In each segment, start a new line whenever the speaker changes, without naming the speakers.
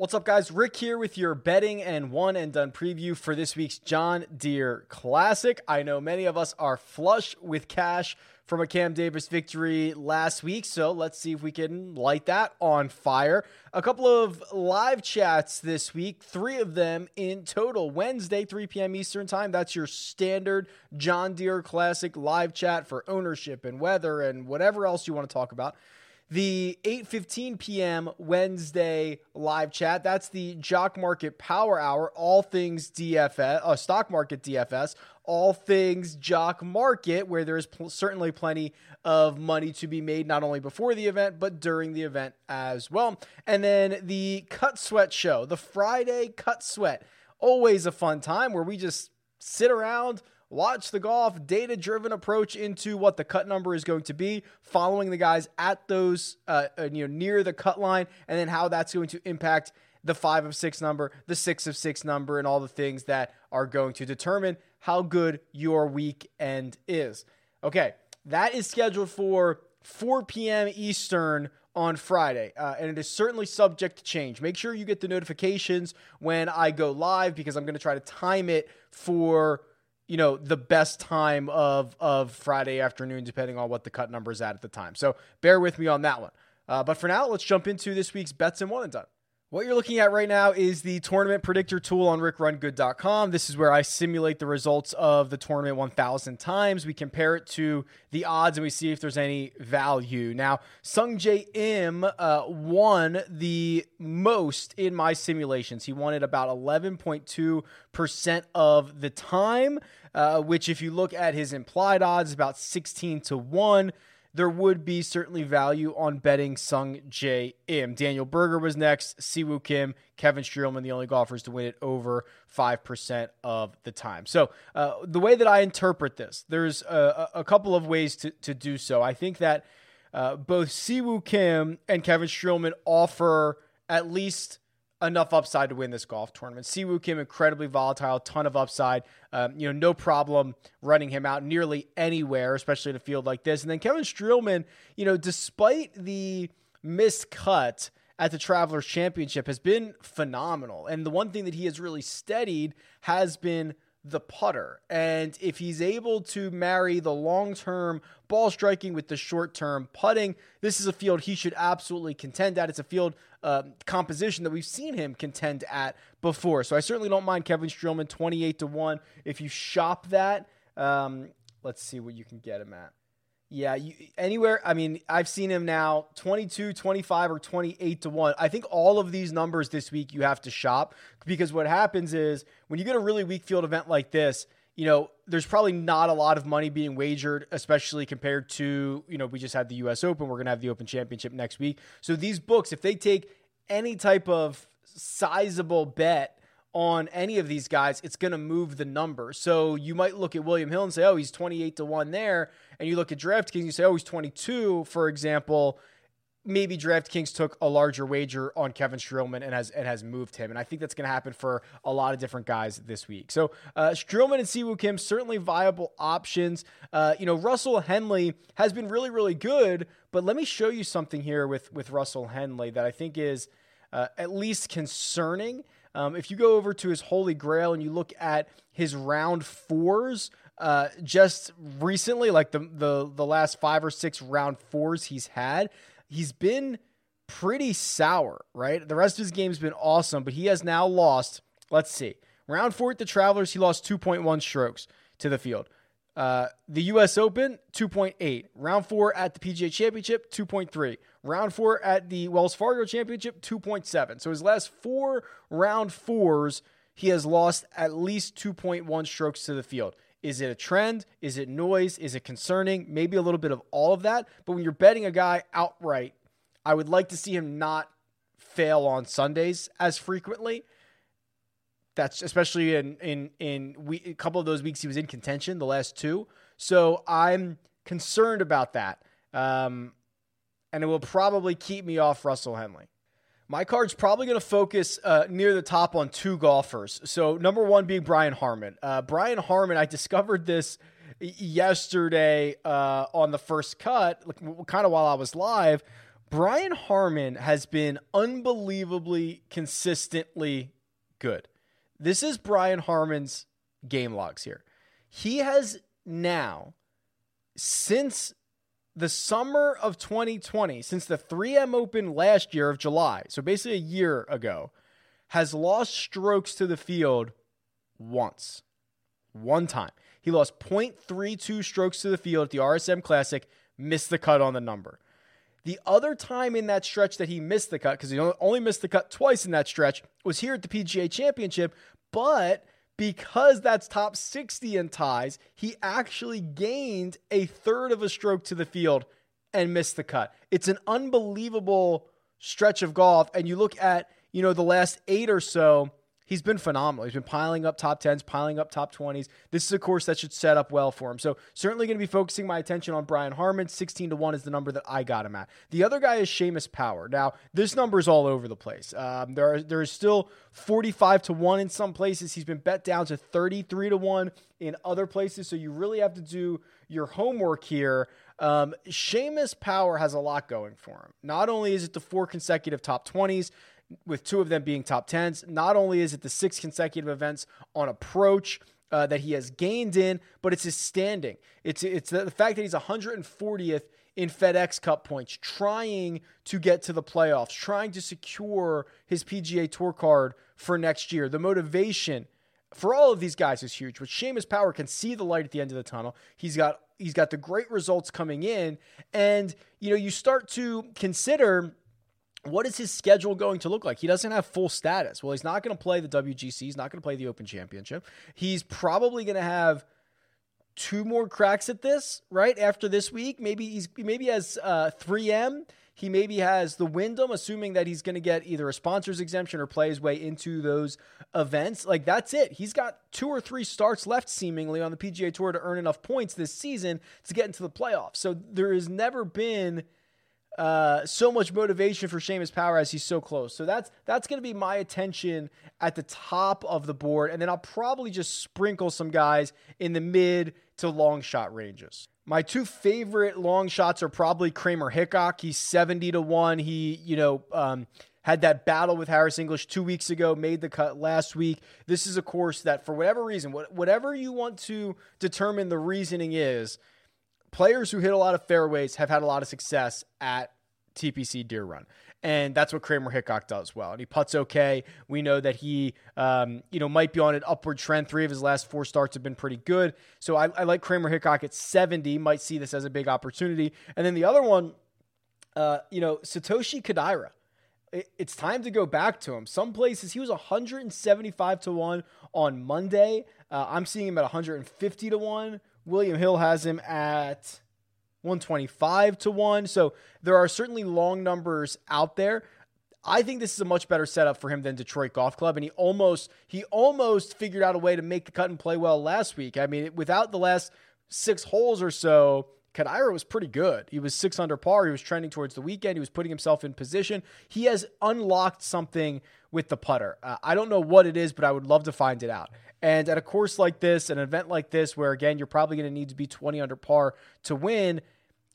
What's up, guys? Rick here with your betting and one and done preview for this week's John Deere Classic. I know many of us are flush with cash from a Cam Davis victory last week, so let's see if we can light that on fire. A couple of live chats this week, three of them in total. Wednesday, 3 p.m. Eastern Time. That's your standard John Deere Classic live chat for ownership and weather and whatever else you want to talk about the 8:15 p.m. Wednesday live chat. That's the Jock Market Power Hour, all things DFS, uh, stock market DFS, all things Jock Market, where there is pl- certainly plenty of money to be made not only before the event but during the event as well. And then the Cut Sweat show, the Friday Cut Sweat, always a fun time where we just sit around watch the golf data driven approach into what the cut number is going to be following the guys at those uh, you know near the cut line and then how that's going to impact the five of six number the six of six number and all the things that are going to determine how good your weekend is okay that is scheduled for 4 p.m eastern on Friday, uh, and it is certainly subject to change. Make sure you get the notifications when I go live because I'm going to try to time it for you know the best time of of Friday afternoon, depending on what the cut number is at at the time. So bear with me on that one. Uh, but for now, let's jump into this week's bets and one and done. What you're looking at right now is the tournament predictor tool on rickrungood.com. This is where I simulate the results of the tournament 1,000 times. We compare it to the odds and we see if there's any value. Now, Sungjae Im uh, won the most in my simulations. He won it about 11.2% of the time, uh, which, if you look at his implied odds, about 16 to 1 there would be certainly value on betting Sungjae Im. Daniel Berger was next, Siwoo Kim, Kevin Streelman, the only golfers to win it over 5% of the time. So, uh, the way that I interpret this, there's a, a couple of ways to, to do so. I think that uh, both Siwoo Kim and Kevin Streelman offer at least enough upside to win this golf tournament. Siwoo Kim incredibly volatile, ton of upside. Um, you know, no problem running him out nearly anywhere, especially in a field like this. And then Kevin Streelman, you know, despite the miscut at the Travelers Championship, has been phenomenal. And the one thing that he has really steadied has been the putter. And if he's able to marry the long term ball striking with the short term putting, this is a field he should absolutely contend at. It's a field uh, composition that we've seen him contend at before. So I certainly don't mind Kevin Streelman 28 to 1. If you shop that, um, let's see what you can get him at. Yeah, you, anywhere. I mean, I've seen him now 22, 25, or 28 to 1. I think all of these numbers this week you have to shop because what happens is when you get a really weak field event like this, you know, there's probably not a lot of money being wagered, especially compared to, you know, we just had the US Open. We're going to have the Open Championship next week. So these books, if they take any type of sizable bet on any of these guys, it's going to move the number. So you might look at William Hill and say, oh, he's 28 to 1 there. And you look at DraftKings, you say, oh, he's 22, for example. Maybe DraftKings took a larger wager on Kevin Streelman and has and has moved him, and I think that's going to happen for a lot of different guys this week. So uh, and Siwoo Kim certainly viable options. Uh, you know, Russell Henley has been really really good, but let me show you something here with with Russell Henley that I think is uh, at least concerning. Um, if you go over to his Holy Grail and you look at his round fours, uh, just recently, like the, the the last five or six round fours he's had, he's been pretty sour, right? The rest of his game's been awesome, but he has now lost. Let's see, round four at the Travelers, he lost 2.1 strokes to the field. Uh, the U.S. Open, 2.8. Round four at the PGA Championship, 2.3. Round four at the Wells Fargo Championship, 2.7. So his last four round fours, he has lost at least 2.1 strokes to the field. Is it a trend? Is it noise? Is it concerning? Maybe a little bit of all of that. But when you're betting a guy outright, I would like to see him not fail on Sundays as frequently. That's especially in in in we, a couple of those weeks he was in contention, the last two. So I'm concerned about that, um, and it will probably keep me off Russell Henley. My card's probably going to focus uh, near the top on two golfers. So number one being Brian Harman. Uh, Brian Harman, I discovered this yesterday uh, on the first cut, kind of while I was live. Brian Harman has been unbelievably consistently good. This is Brian Harman's game logs here. He has now, since the summer of 2020, since the 3M Open last year of July, so basically a year ago, has lost strokes to the field once. One time. He lost 0.32 strokes to the field at the RSM Classic, missed the cut on the number. The other time in that stretch that he missed the cut, because he only missed the cut twice in that stretch, was here at the PGA Championship. But because that's top 60 in ties, he actually gained a third of a stroke to the field and missed the cut. It's an unbelievable stretch of golf. And you look at, you know, the last eight or so, he's been phenomenal. He's been piling up top 10s, piling up top 20s. This is a course that should set up well for him. So, certainly going to be focusing my attention on Brian Harman. 16 to 1 is the number that I got him at. The other guy is Seamus Power. Now, this number is all over the place. Um, there, are, there is still 45 to 1 in some places. He's been bet down to 33 to 1 in other places. So, you really have to do your homework here. Um, Seamus Power has a lot going for him. Not only is it the four consecutive top 20s, with two of them being top 10s. Not only is it the six consecutive events on approach uh, that he has gained in, but it's his standing. It's it's the, fact that he's 140th in FedEx Cup points, trying to get to the playoffs, trying to secure his PGA Tour card for next year. The motivation for all of these guys is huge. But Seamus Power can see the light at the end of the tunnel. He's got he's got the great results coming in, and you know you start to consider what is his schedule going to look like? He doesn't have full status. Well, he's not going to play the WGC. He's not going to play the Open Championship. He's probably going to have two more cracks at this, right? After this week, maybe he's maybe has uh, 3M. He maybe has the Wyndham, assuming that he's going to get either a sponsors exemption or play his way into those events. Like that's it. He's got two or three starts left, seemingly, on the PGA Tour to earn enough points this season to get into the playoffs. So there has never been uh, so much motivation for Seamus Power as he's so close. So that's that's going to be my attention at the top of the board, and then I'll probably just sprinkle some guys in the mid to long shot ranges. My two favorite long shots are probably Kramer Hickok. He's seventy to one. He you know. Um, had that battle with Harris English two weeks ago, made the cut last week. This is a course that, for whatever reason, whatever you want to determine the reasoning is, players who hit a lot of fairways have had a lot of success at TPC Deere Run. And that's what Kramer Hickok does well. And he puts okay. We know that he, um, you know, might be on an upward trend. Three of his last four starts have been pretty good. So I, I like Kramer Hickok at 70. Might see this as a big opportunity. And then the other one, uh, you know, Satoshi Kodaira. it's time to go back to him. Some places he was 175 to one on Monday. Uh, I'm seeing him at 150 to one. William Hill has him at 125 to 1. So there are certainly long numbers out there. I think this is a much better setup for him than Detroit Golf Club, and he almost he almost figured out a way to make the cut and play well last week. I mean, without the last six holes or so, Kodaira was pretty good. He was six under par. He was trending towards the weekend. He was putting himself in position. He has unlocked something with the putter. Uh, I don't know what it is, but I would love to find it out. And at a course like this, an event like this, where again, you're probably going to need to be 20 under par to win,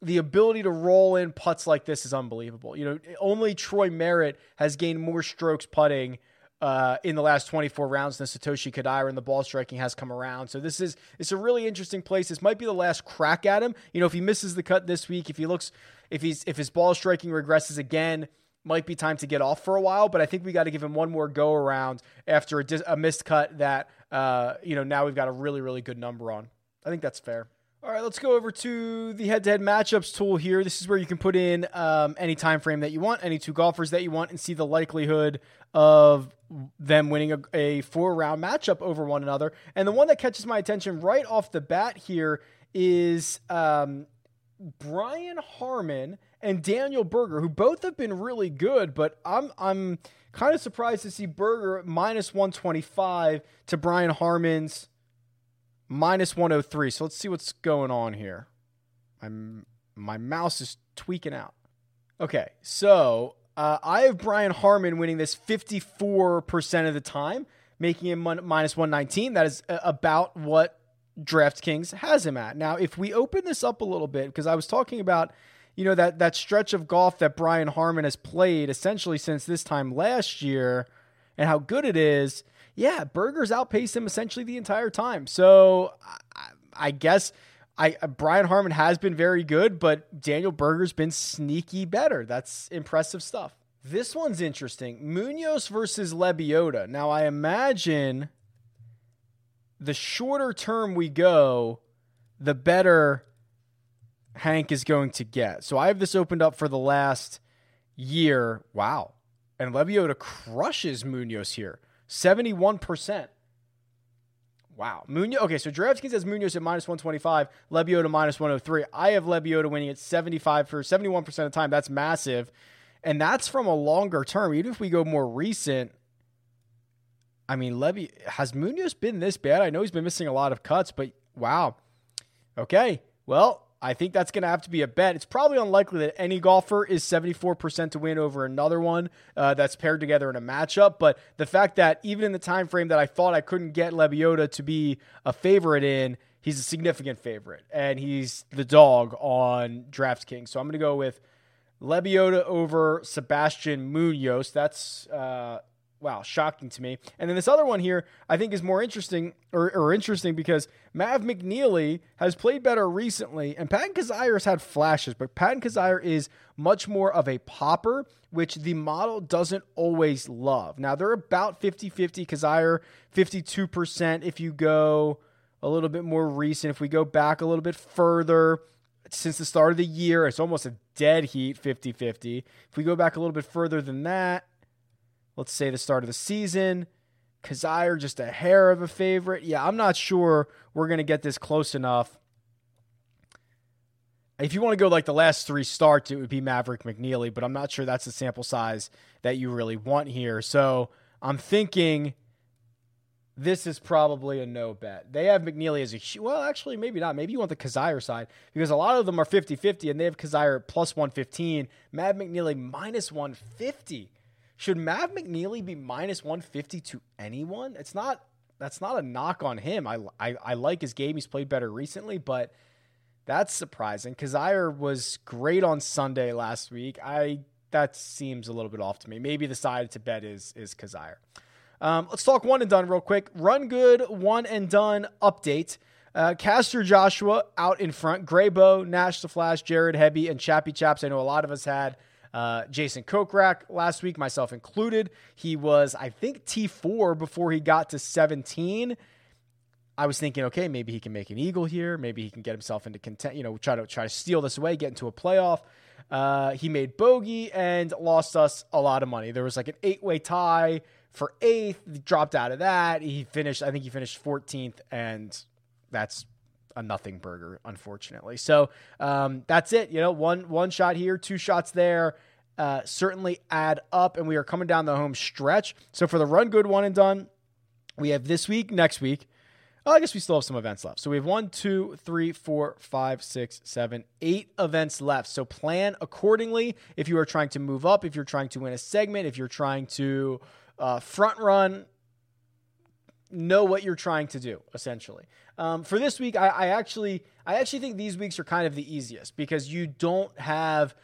the ability to roll in putts like this is unbelievable. You know, only Troy Merritt has gained more strokes putting uh, in the last 24 rounds than Satoshi Kodaira, and the ball striking has come around. So this is it's a really interesting place. This might be the last crack at him. You know, if he misses the cut this week, if he looks, if he's if his ball striking regresses again, might be time to get off for a while. But I think we got to give him one more go around after a, dis- a missed cut that uh, you know now we've got a really really good number on. I think that's fair. All right, let's go over to the head-to-head matchups tool here. This is where you can put in um, any time frame that you want, any two golfers that you want, and see the likelihood of them winning a, a four-round matchup over one another. And the one that catches my attention right off the bat here is um, Brian Harman and Daniel Berger, who both have been really good, but I'm I'm kind of surprised to see Berger minus 125 to Brian Harman's minus 103. So let's see what's going on here. I'm my mouse is tweaking out. Okay, so uh, I have Brian Harman winning this 54% of the time, making him minus 119. That is about what DraftKings has him at. Now, if we open this up a little bit, because I was talking about you know that that stretch of golf that Brian Harman has played essentially since this time last year, and how good it is. Yeah, Berger's outpaced him essentially the entire time. So I, I guess I uh, Brian Harman has been very good, but Daniel Berger's been sneaky better. That's impressive stuff. This one's interesting. Munoz versus Lebioda. Now I imagine the shorter term we go, the better Hank is going to get. So I have this opened up for the last year. Wow. And Lebioda crushes Munoz here. 71%. Wow. Munoz. Okay, so DraftKings has Munoz at minus 125, Lebioda minus 103. I have Lebioda winning at 75 for 71% of the time. That's massive. And that's from a longer term. Even if we go more recent, I mean, Levy has Munoz been this bad? I know he's been missing a lot of cuts, but wow. Okay. Well, I think that's going to have to be a bet. It's probably unlikely that any golfer is 74% to win over another one uh, that's paired together in a matchup. But the fact that even in the time frame that I thought I couldn't get Lebioda to be a favorite in, he's a significant favorite, and he's the dog on DraftKings. So I'm going to go with Lebioda over Sebastian Munoz. That's uh, wow, shocking to me. And then this other one here, I think is more interesting or, or interesting because Mav McNealy has played better recently, and Patton Kizzire has had flashes, but Patton Kizzire is much more of a popper, which the model doesn't always love. Now they're about 50-50, Kizzire 52% if you go a little bit more recent. If we go back a little bit further, since the start of the year, it's almost a dead heat 50 50. If we go back a little bit further than that, let's say the start of the season. Kizzire just a hair of a favorite. Yeah, I'm not sure we're going to get this close enough. If you want to go like the last three starts, it would be Maverick McNealy, but I'm not sure that's the sample size that you really want here. So I'm thinking this is probably a no bet. They have McNealy as a well, actually, maybe not. Maybe you want the Kizzire side because a lot of them are 50 50 and they have Kizzire plus 115, Mav McNealy minus 150. Should Mav McNealy be minus 150 to anyone? It's not. That's not a knock on him. I, I, I like his game. He's played better recently, but that's surprising. Kizzire was great on Sunday last week. I that seems a little bit off to me. Maybe the side to bet is is Kizzire. Um, let's talk one and done real quick. Run good, one and done update. Uh, Caster Joshua out in front. Graybo, Nash the Flash, Jared Hebe, and Chappy Chaps. I know a lot of us had uh, Jason Kokrak last week, myself included. He was, I think, T4 before he got to 17. I was thinking, okay, maybe he can make an eagle here. Maybe he can get himself into content, you know, try to try to steal this away, get into a playoff. Uh, he made bogey and lost us a lot of money. There was like an eight way tie for eighth. Dropped out of that. He finished, I think he finished 14th, and that's a nothing burger, unfortunately. So um, that's it. You know, one one shot here, two shots there. Uh, certainly add up, and we are coming down the home stretch. So for the run good one and done, we have this week, next week. Oh, I guess we still have some events left. So we have one, two, three, four, five, six, seven, eight events left. So plan accordingly if you are trying to move up, if you're trying to win a segment, if you're trying to uh, front run know what you're trying to do essentially um, for this week I, I, actually i actually think these weeks are kind of the easiest because you don't have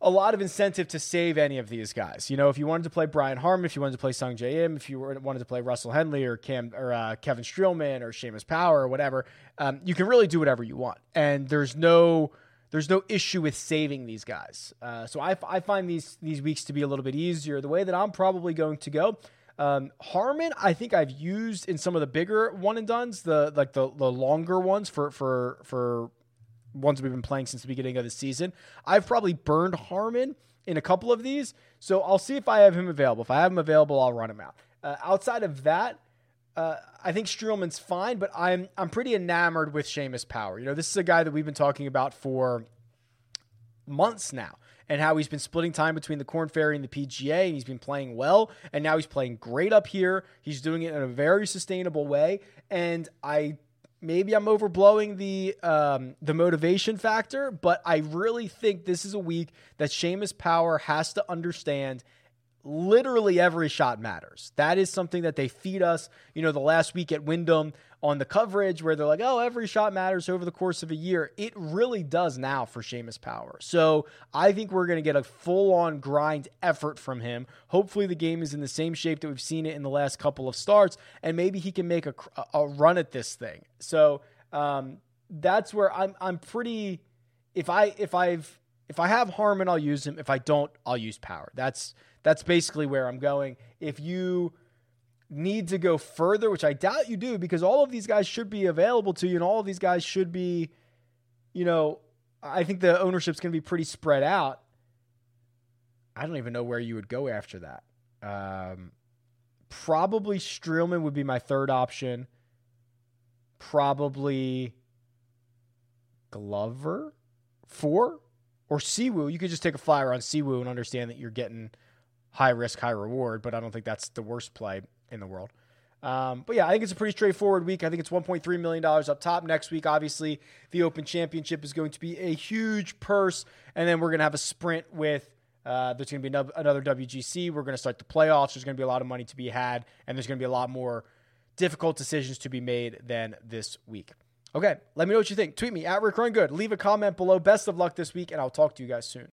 a lot of incentive to save any of these guys you know if you wanted to play brian harman if you wanted to play Sungjae Im if you wanted to play russell henley or cam or uh, kevin streelman or Seamus power or whatever um, you can really do whatever you want and there's no there's no issue with saving these guys. Uh, so I, I find these these weeks to be a little bit easier. The way that I'm probably going to go, um, Harman, I think I've used in some of the bigger one and duns, the like the the longer ones for for for ones we've been playing since the beginning of the season. I've probably burned Harman in a couple of these, so I'll see if I have him available. If I have him available, I'll run him out. Uh, outside of that, uh, I think Streelman's fine, but I'm I'm pretty enamored with Seamus Power. You know, this is a guy that we've been talking about for months now and how he's been splitting time between the Korn Ferry and the PGA, and he's been playing well, and now he's playing great up here. He's doing it in a very sustainable way, and I maybe I'm overblowing the um, the motivation factor, but I really think this is a week that Seamus Power has to understand. Literally every shot matters. That is something that they feed us. You know, the last week at Wyndham on the coverage where they're like, oh, every shot matters over the course of a year. It really does now for Seamus Power. So I think we're going to get a full on grind effort from him. Hopefully, the game is in the same shape that we've seen it in the last couple of starts, and maybe he can make a, a run at this thing. So um, that's where I'm, I'm pretty. If I if I've if I have Harman, I'll use him. If I don't, I'll use Power. That's that's basically where I'm going. If you need to go further, which I doubt you do, because all of these guys should be available to you, and all of these guys should be, you know, I think the ownership's going to be pretty spread out. I don't even know where you would go after that. Um, probably Streelman would be my third option. Probably Glover, four, or Siwoo. You could just take a flyer on Siwoo and understand that you're getting high risk, high reward, but I don't think that's the worst play in the world. Um, but yeah, I think it's a pretty straightforward week. I think it's $1.3 million up top. Next week, obviously, the Open Championship is going to be a huge purse. And then we're going to have a sprint with, uh, there's going to be another WGC. We're going to start the playoffs. There's going to be a lot of money to be had. And there's going to be a lot more difficult decisions to be made than this week. Okay, let me know what you think. Tweet me at Rick Run Good. Leave a comment below. Best of luck this week, and I'll talk to you guys soon.